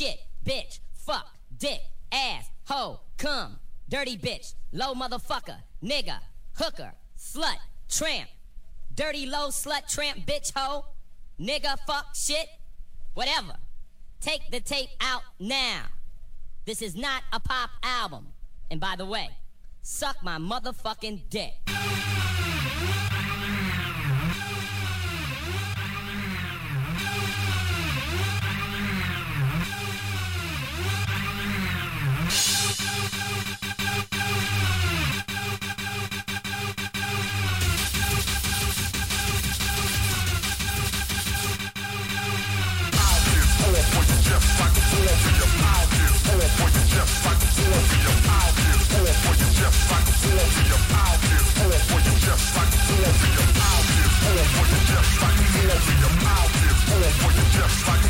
shit, bitch, fuck, dick, ass, hoe, cum, dirty bitch, low motherfucker, nigga, hooker, slut, tramp, dirty low slut, tramp, bitch, hoe, nigga, fuck, shit, whatever. Take the tape out now. This is not a pop album. And by the way, suck my motherfucking dick. Just like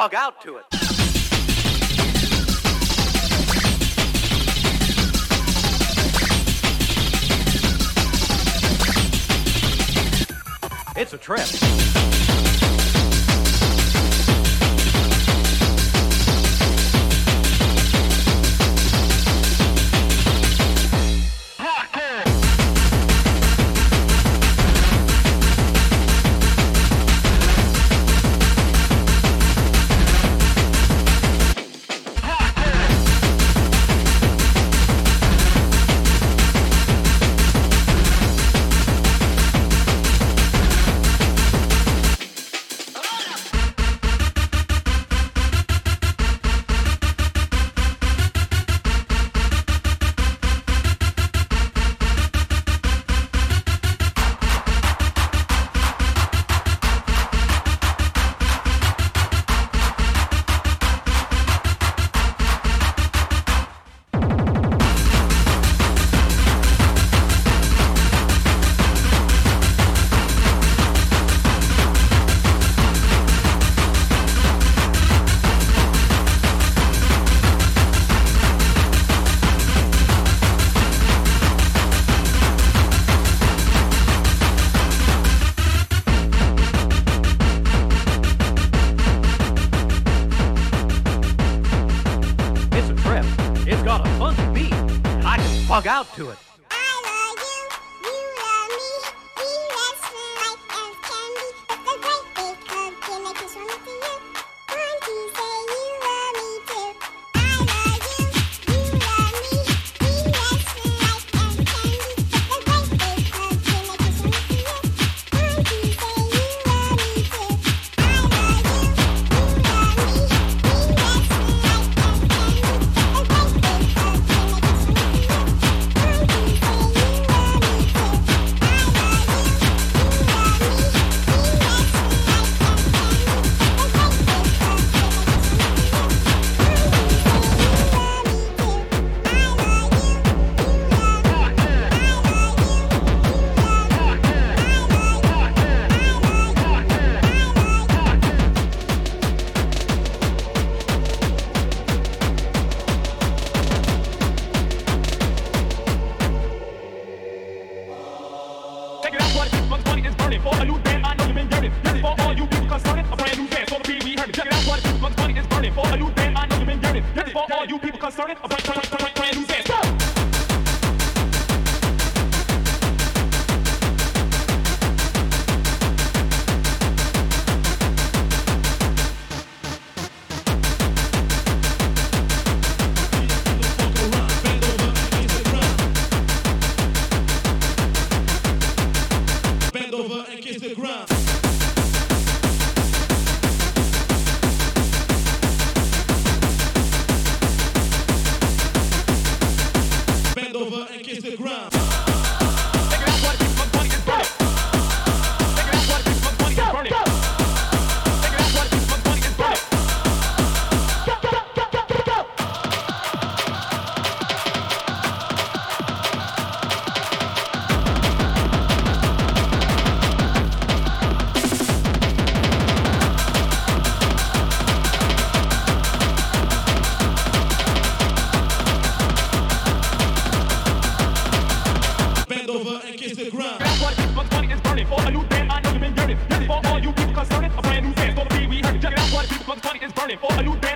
bug out to it. It's a trip.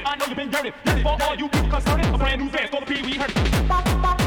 I know you've been dirty. This for all you people concerned. A brand new dance for the Pee Wee heard.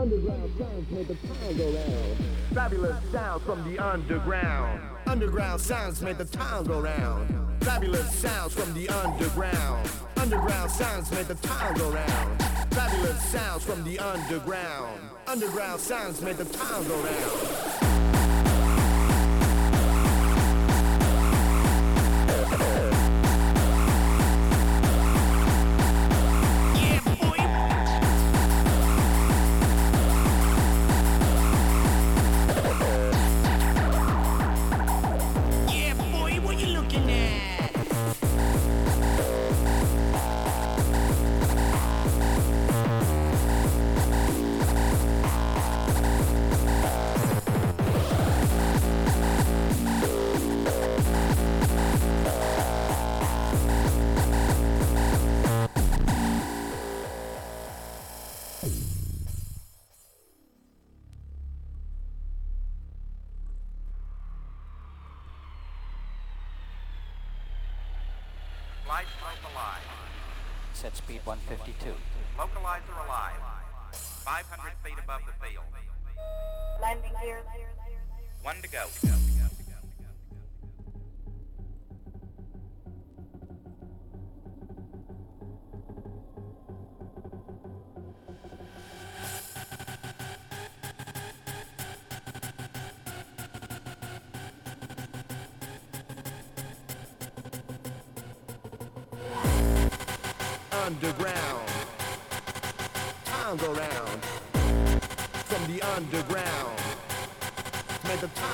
Underground the town go round. Fabulous sounds from the underground. Underground sounds make the town go round. Fabulous sounds from the underground. Underground sounds make the town go round. Fabulous sounds from the underground. Underground sounds make the town go round.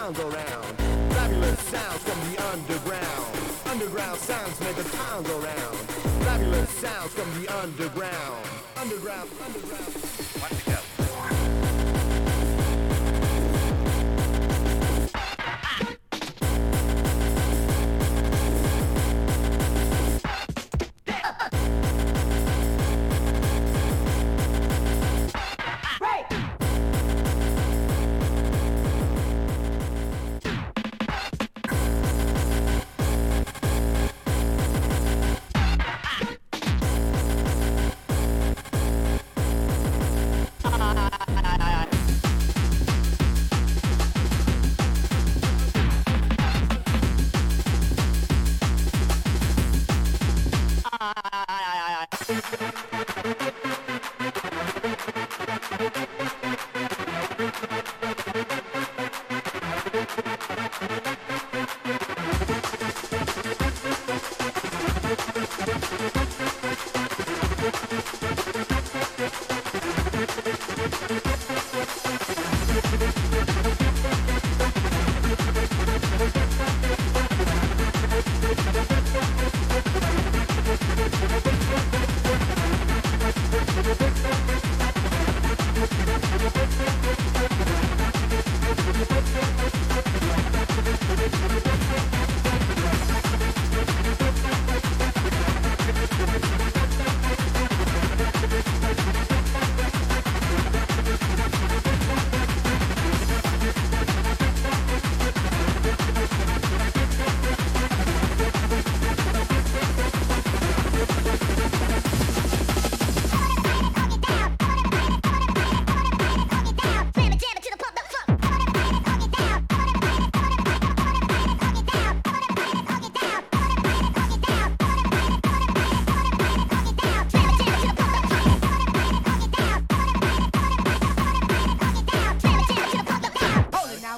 The go round.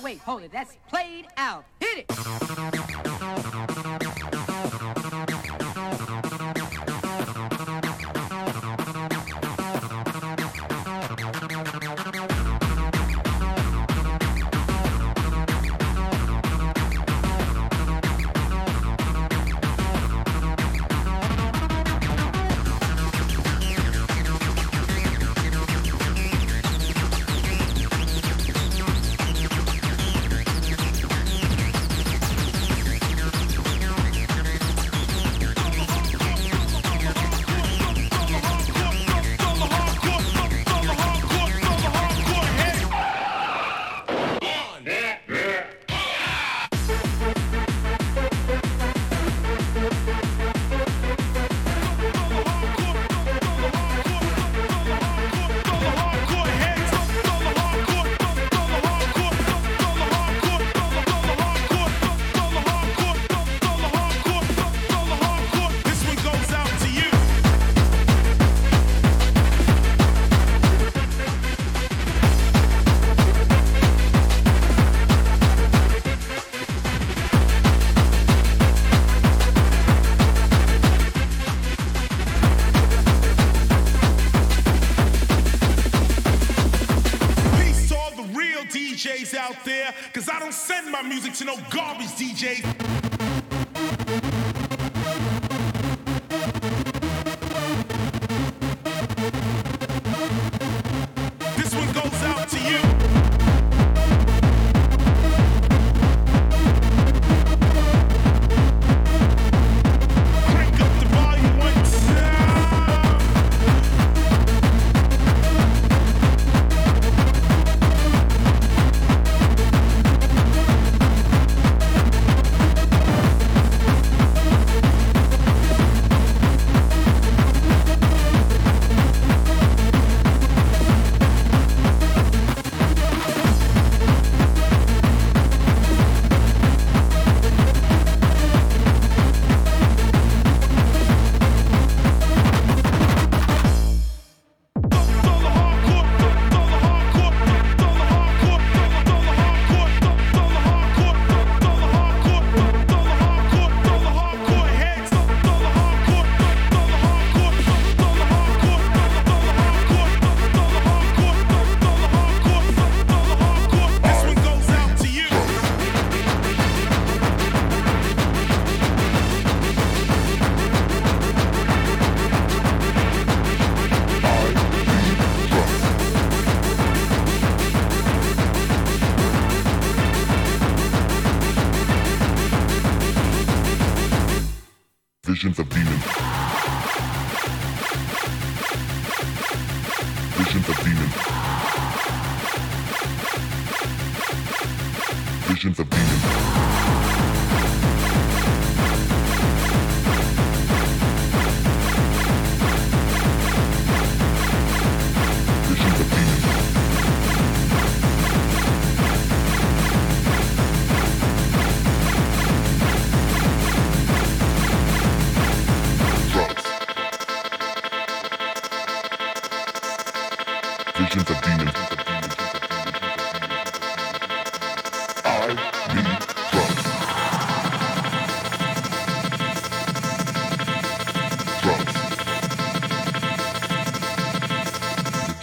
wait, hold it. That's played out. Hit it. there, cause I don't send my music to no garbage DJs.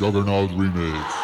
Juggernaut Remix.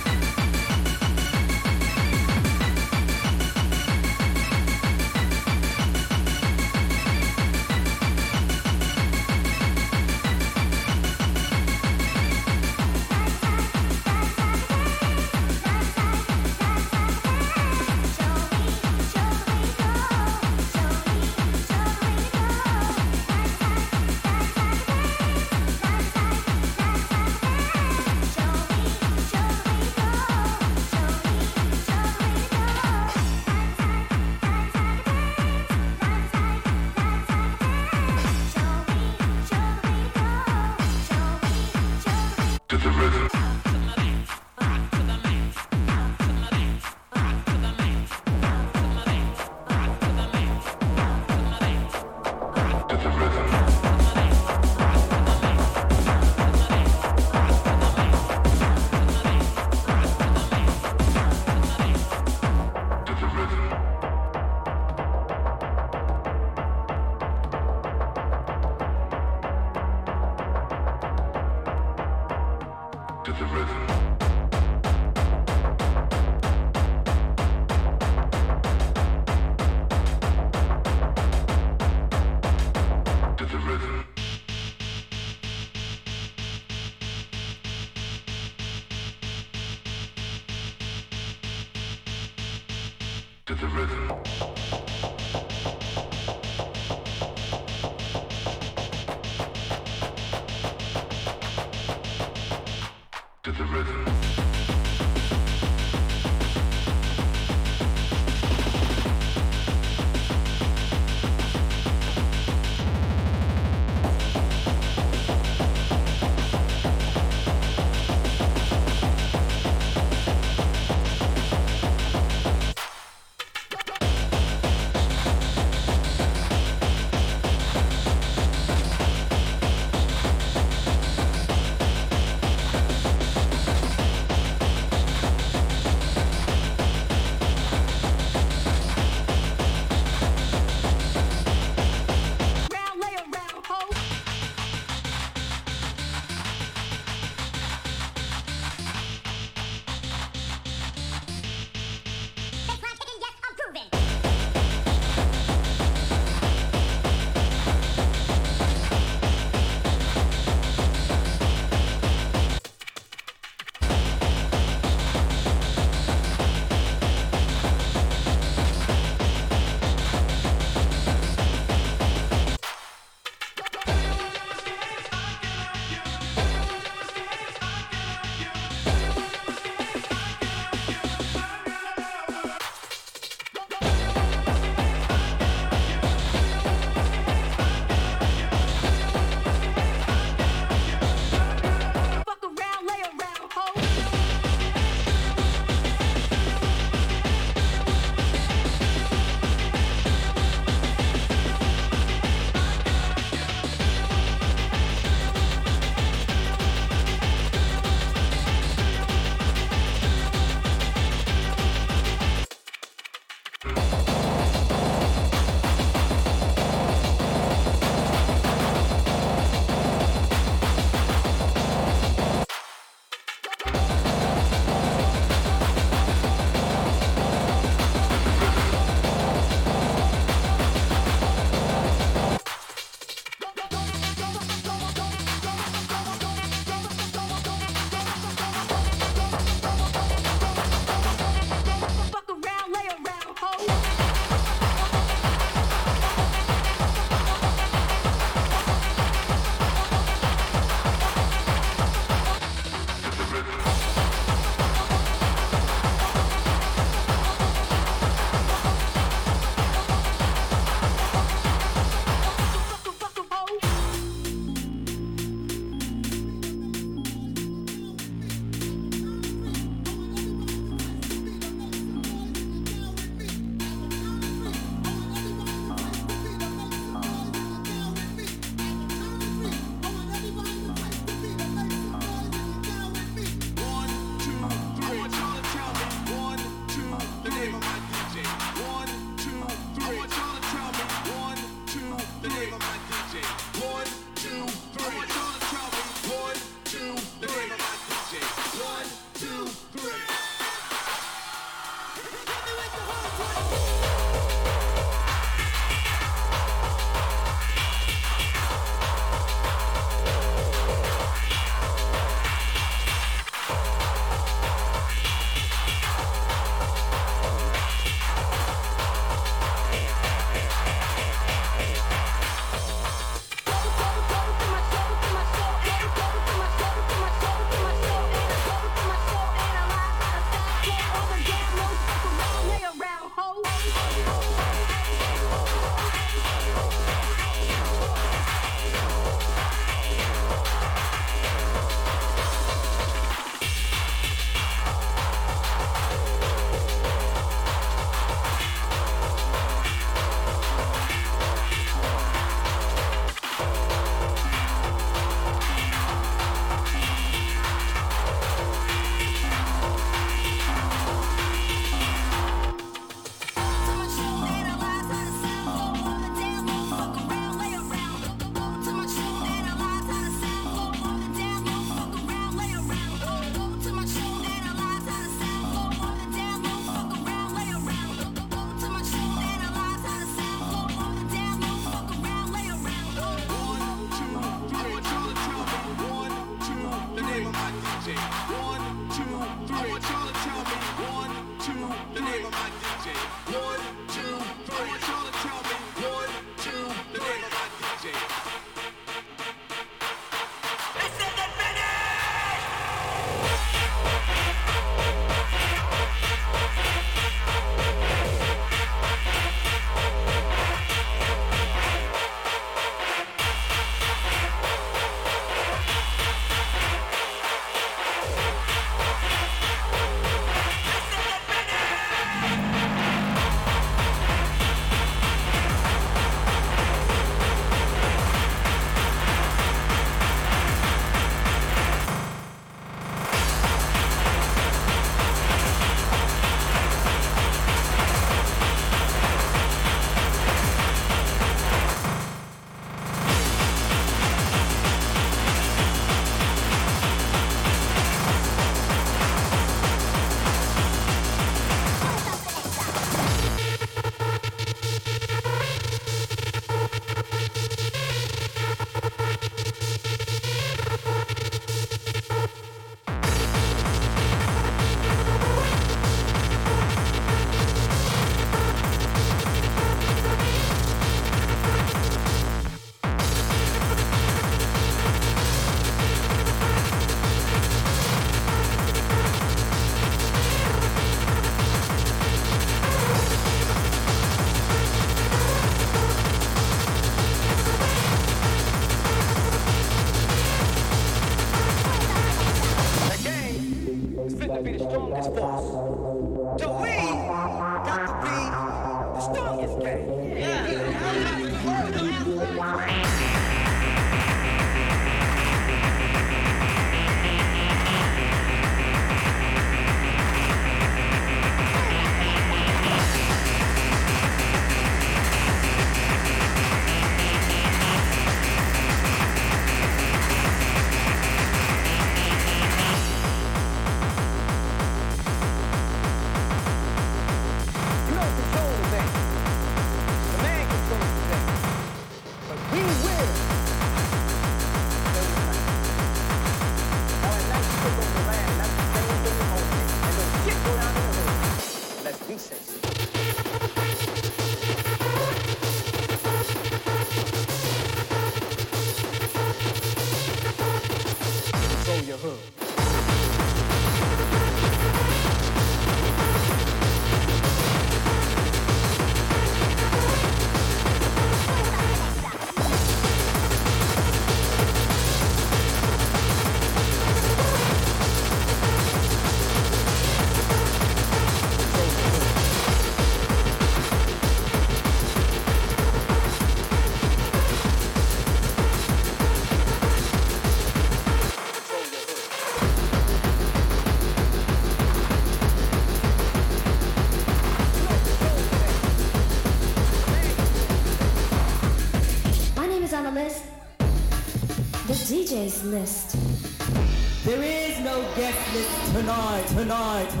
DJ's list. There is no guest list tonight, tonight, tonight,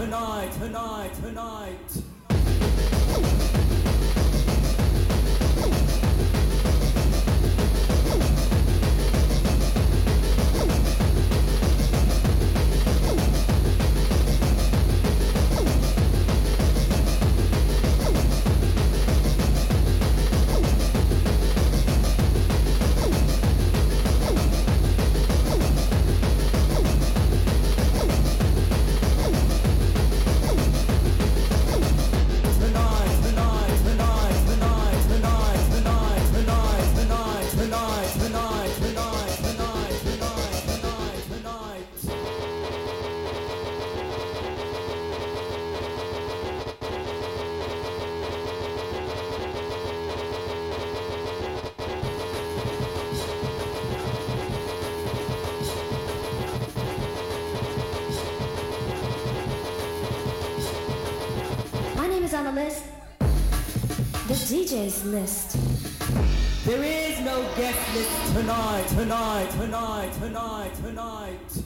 the list. The DJ's list. There is no guest list tonight, tonight, tonight, tonight, tonight.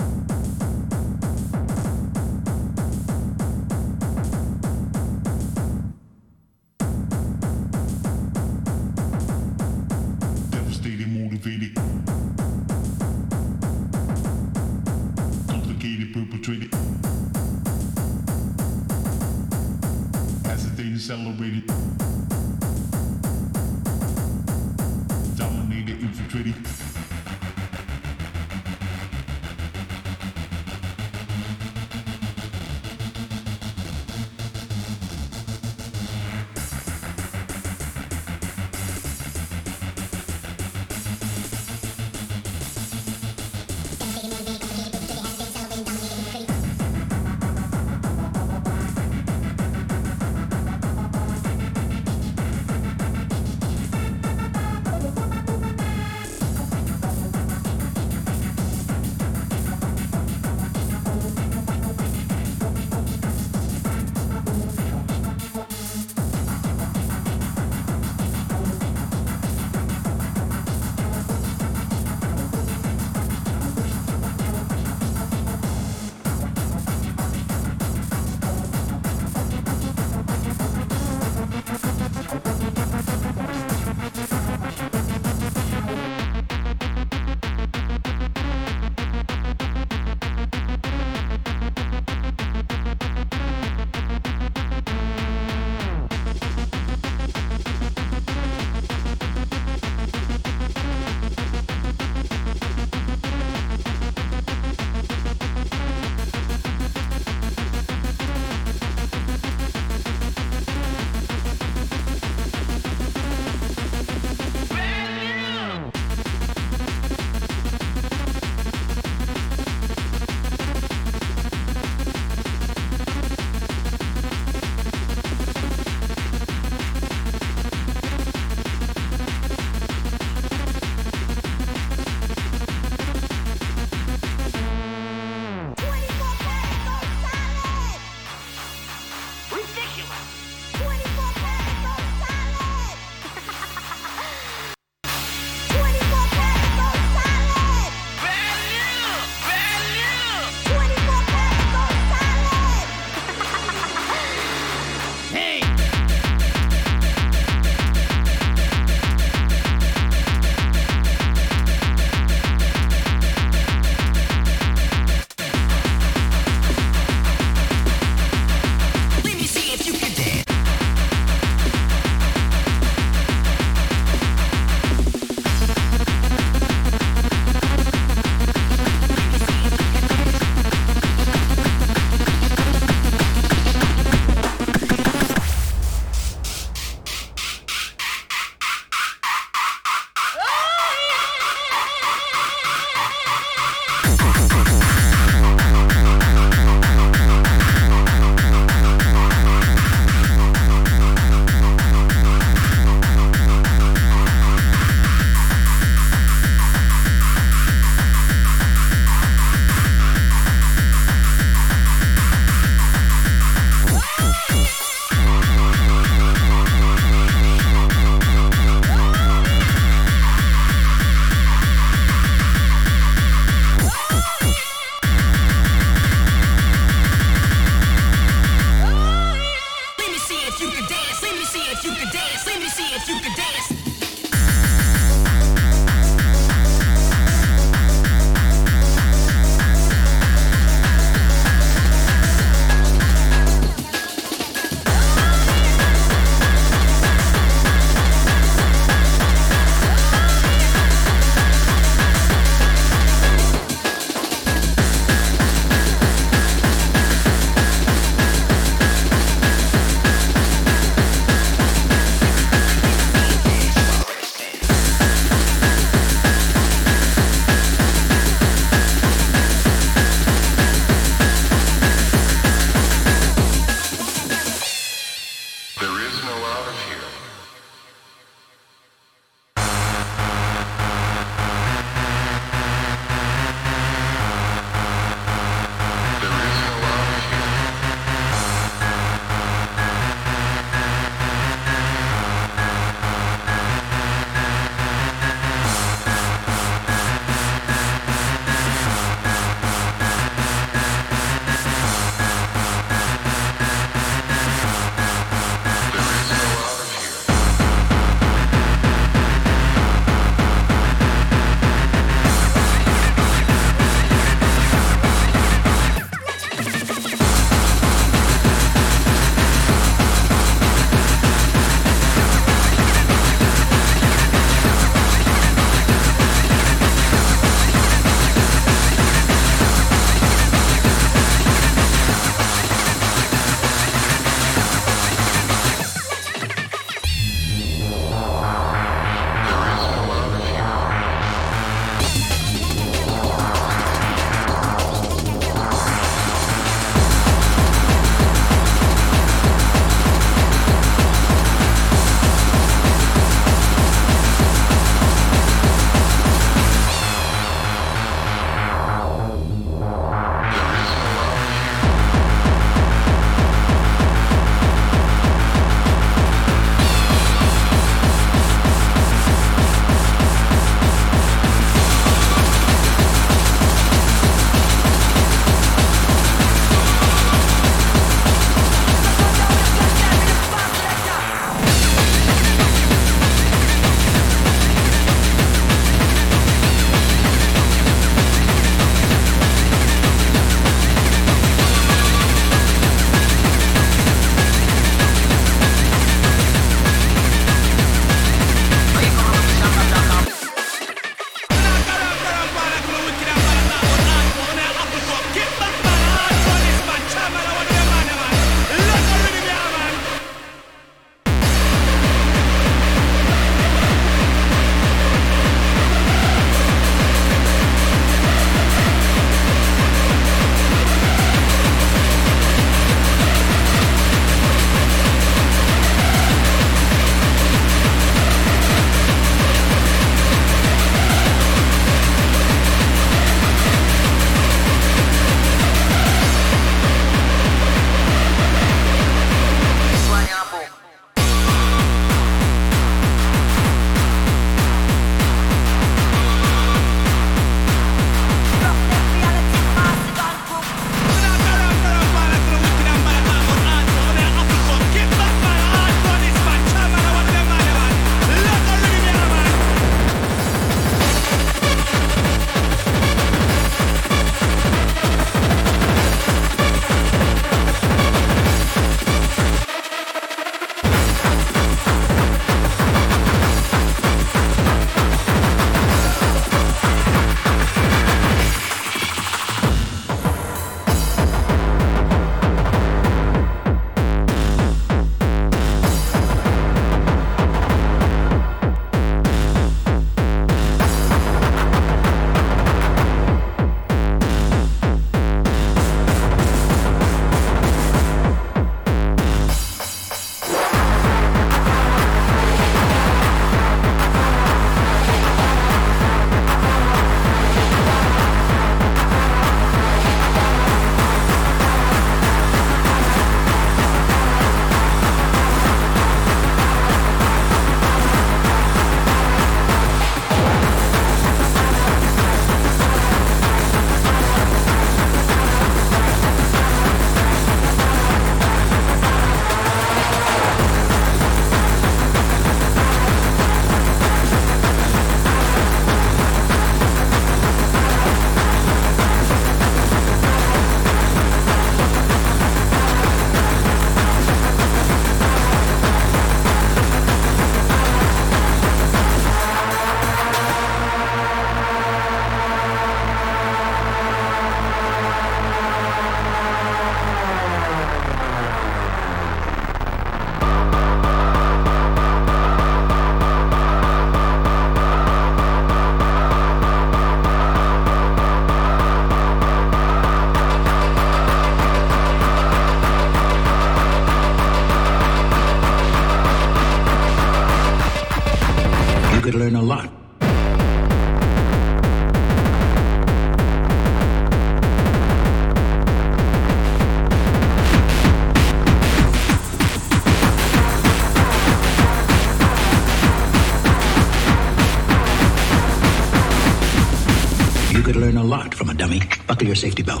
Your safety belt.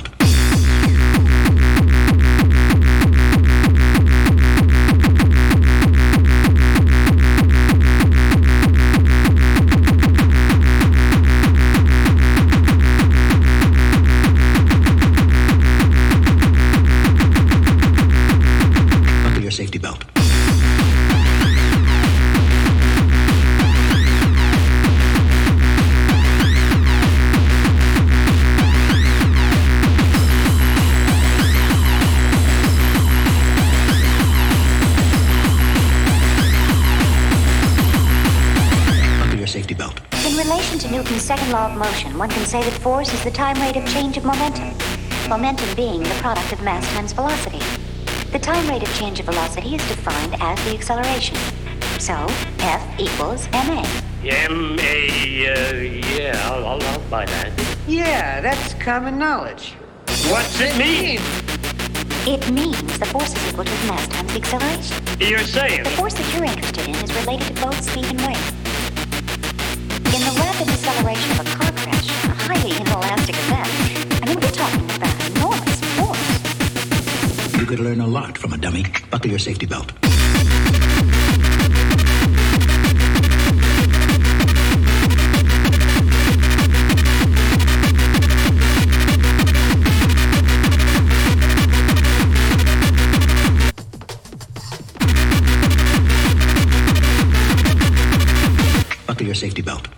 Law of motion, one can say that force is the time rate of change of momentum. Momentum being the product of mass times velocity. The time rate of change of velocity is defined as the acceleration. So, F equals ma. M-A, uh, yeah, I'll, I'll, I'll buy that. Yeah, that's common knowledge. What's it mean? It means the force is equal to the mass times the acceleration. You're saying? The force that you're interested in is related to both speed and weight. In the rapid deceleration we're talking about enormous force. You could learn a lot from a dummy. Buckle your safety belt. Safety belt.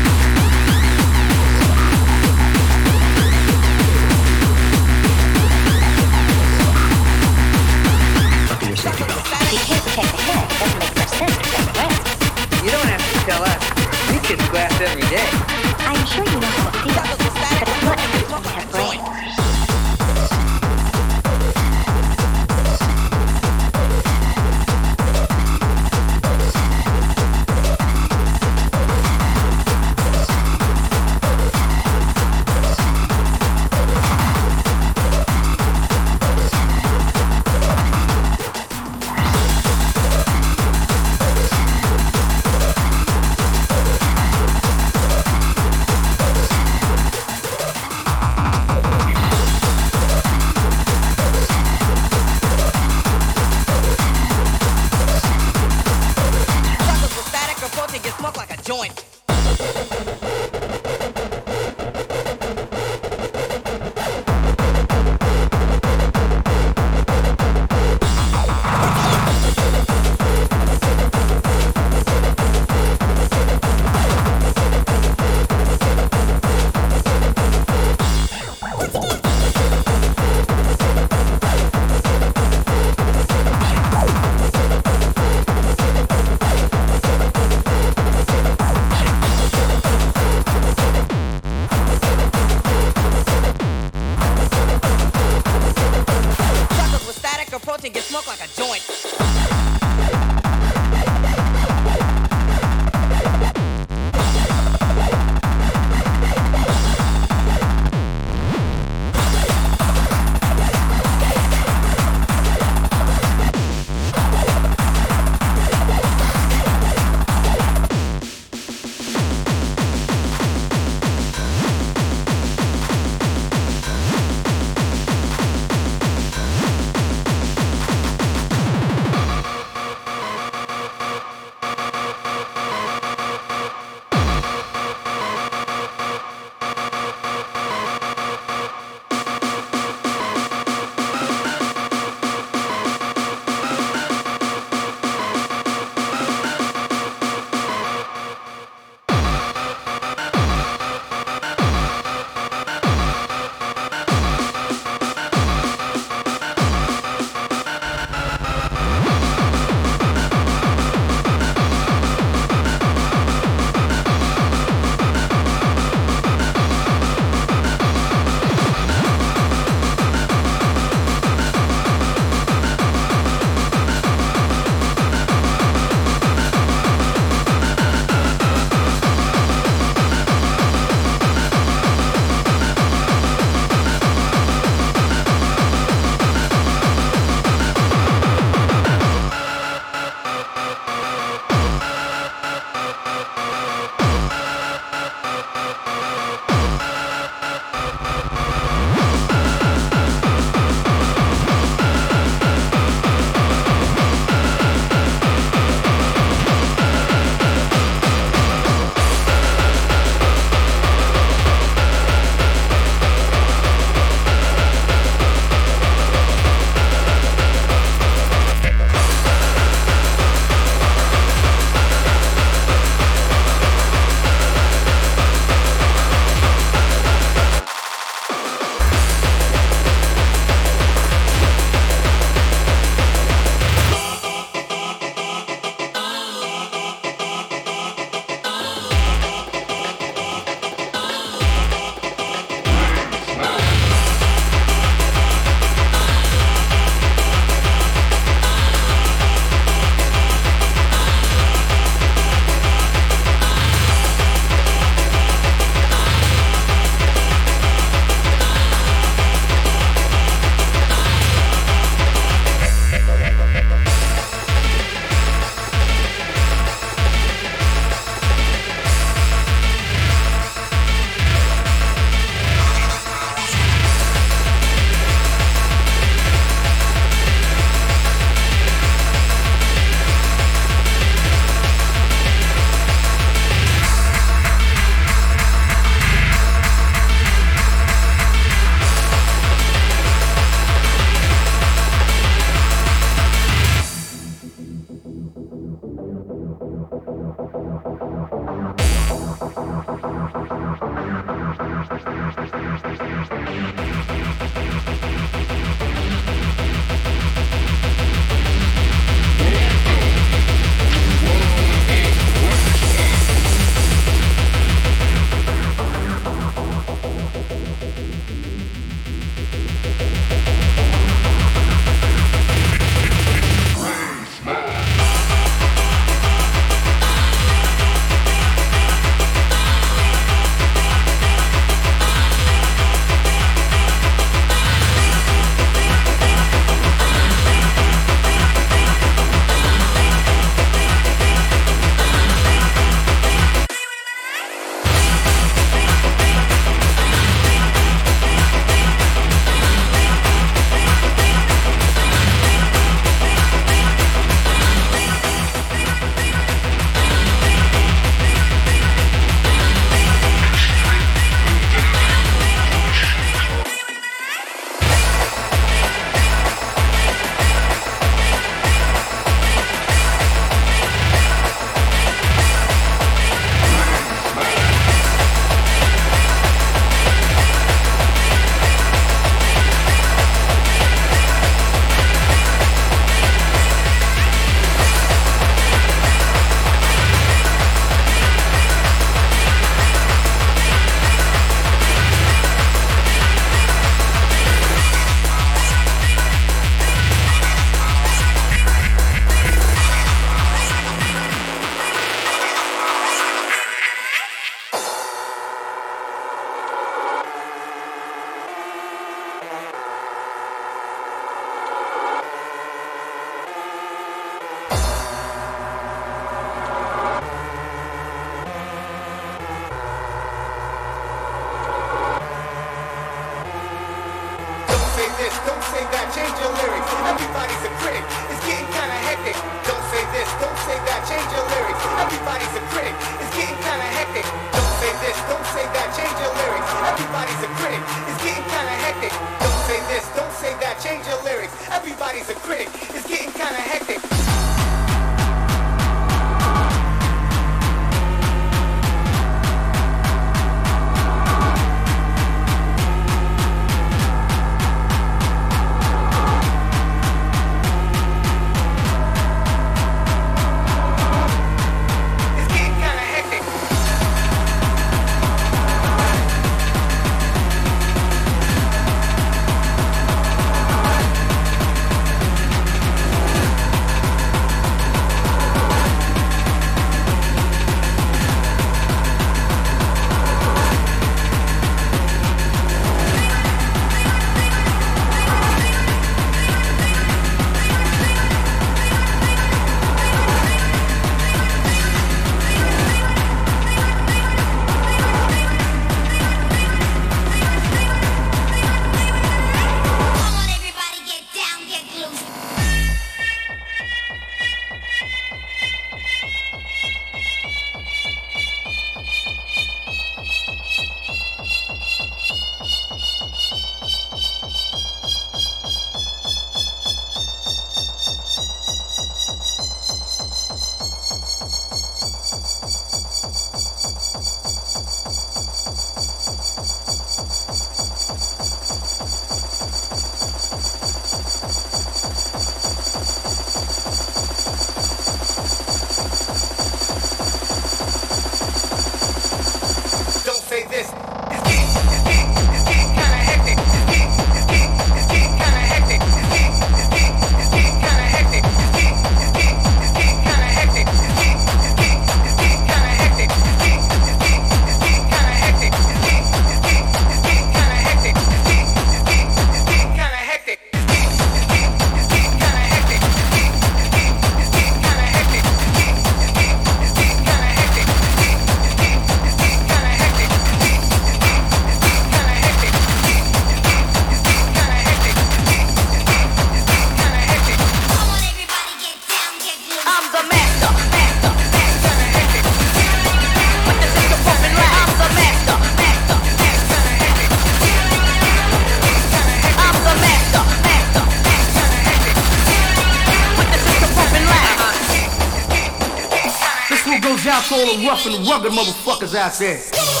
All the rough and rugged motherfuckers out there.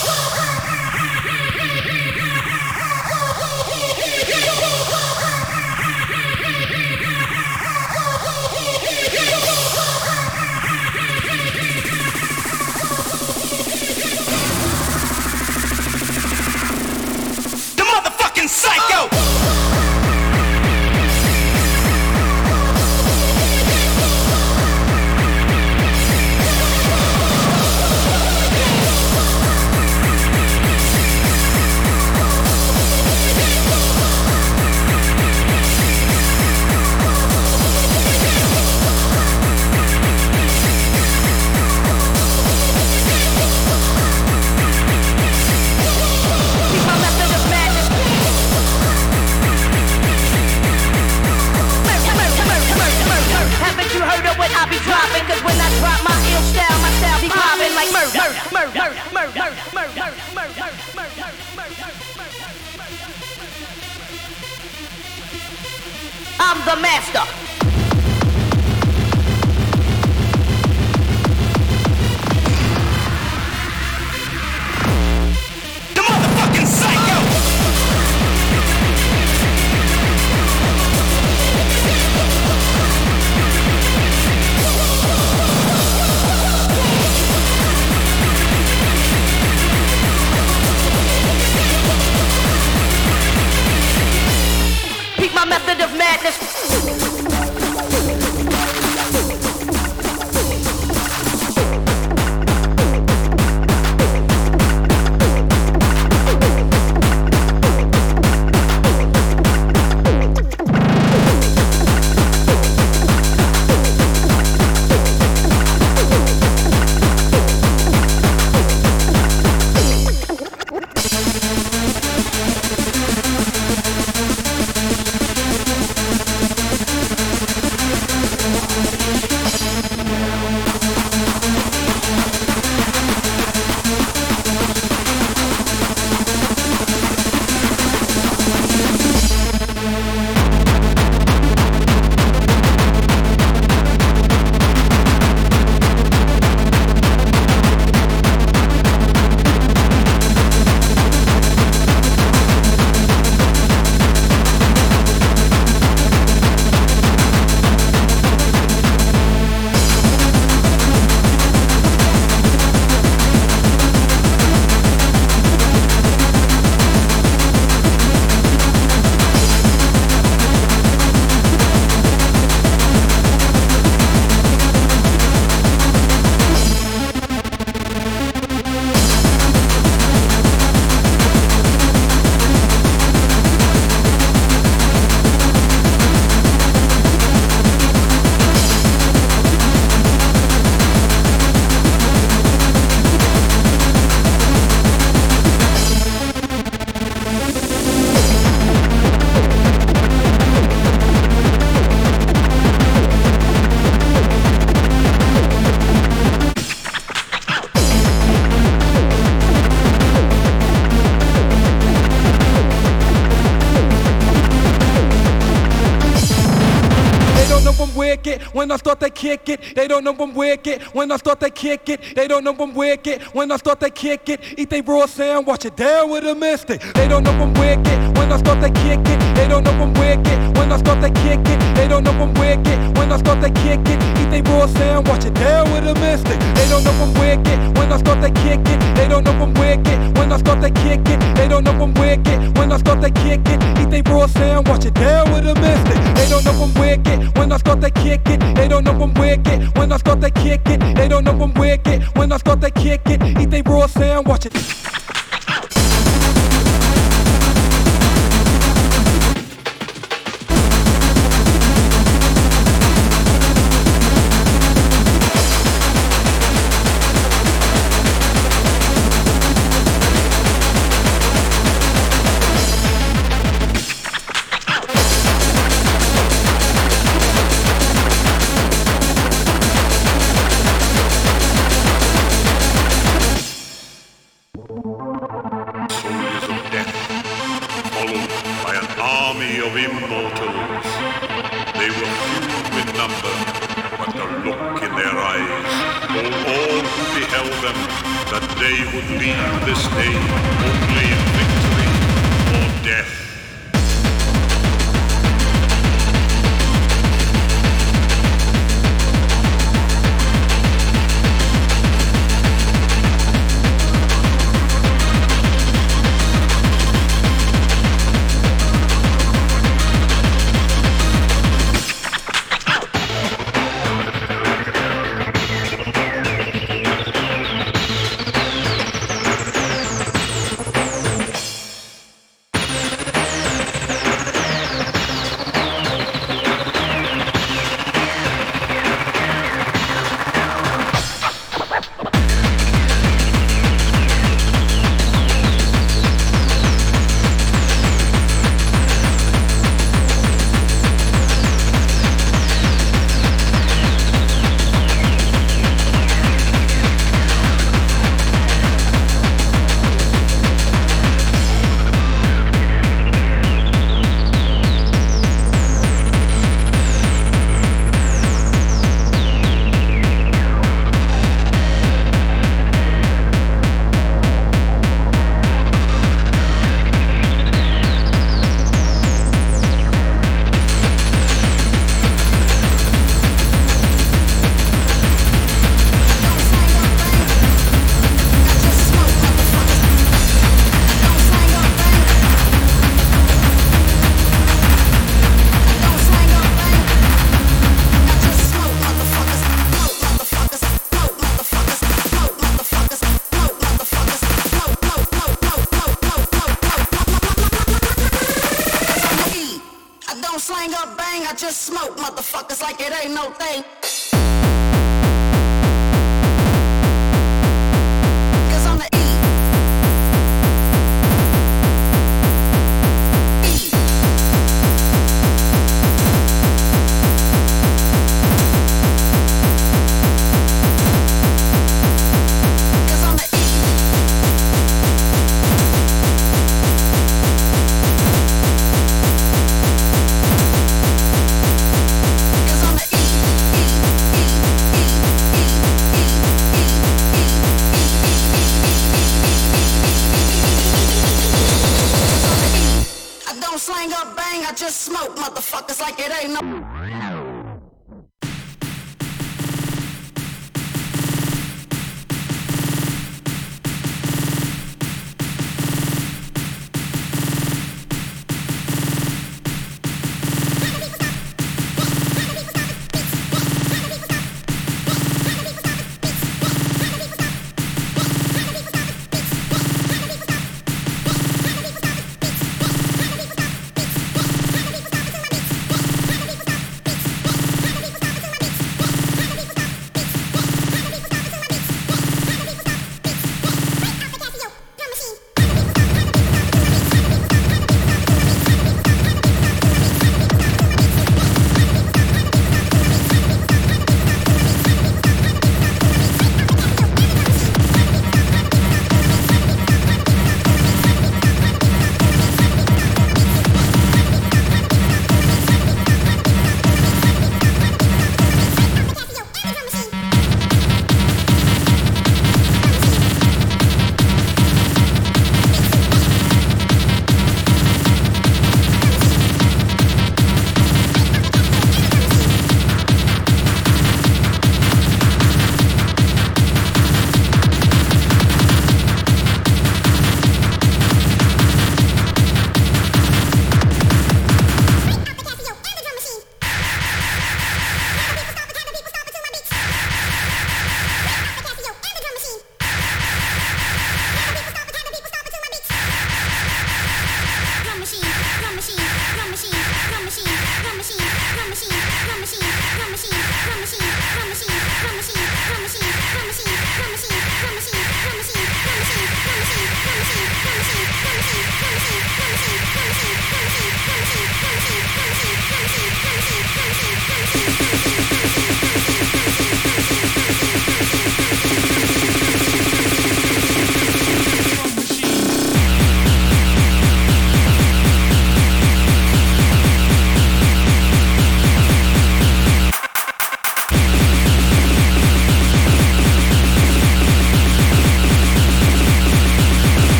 Kick it, they don't know I'm wicked. When I start to kick it, they don't know I'm wicked. When I start to kick it, eat they raw sand, watch it down with a mystic. They don't know I'm wicked. When I start to kick it, they don't know I'm wicked. When I start to kick it, they don't know I'm wicked. When I start to kick it, eat they raw sand, watch it down with a mystic. They don't know I'm wicked. When I start to kick it, they don't know I'm wicked. When I start to kick it, they don't know I'm wicked. When I start to kick it, eat they raw sand, watch it down with a mystic. They don't know I'm wicked. When I start to kick it, they When I start to kick it, they don't know I'm wicked. When I start to kick it, eat they raw sand, watch it.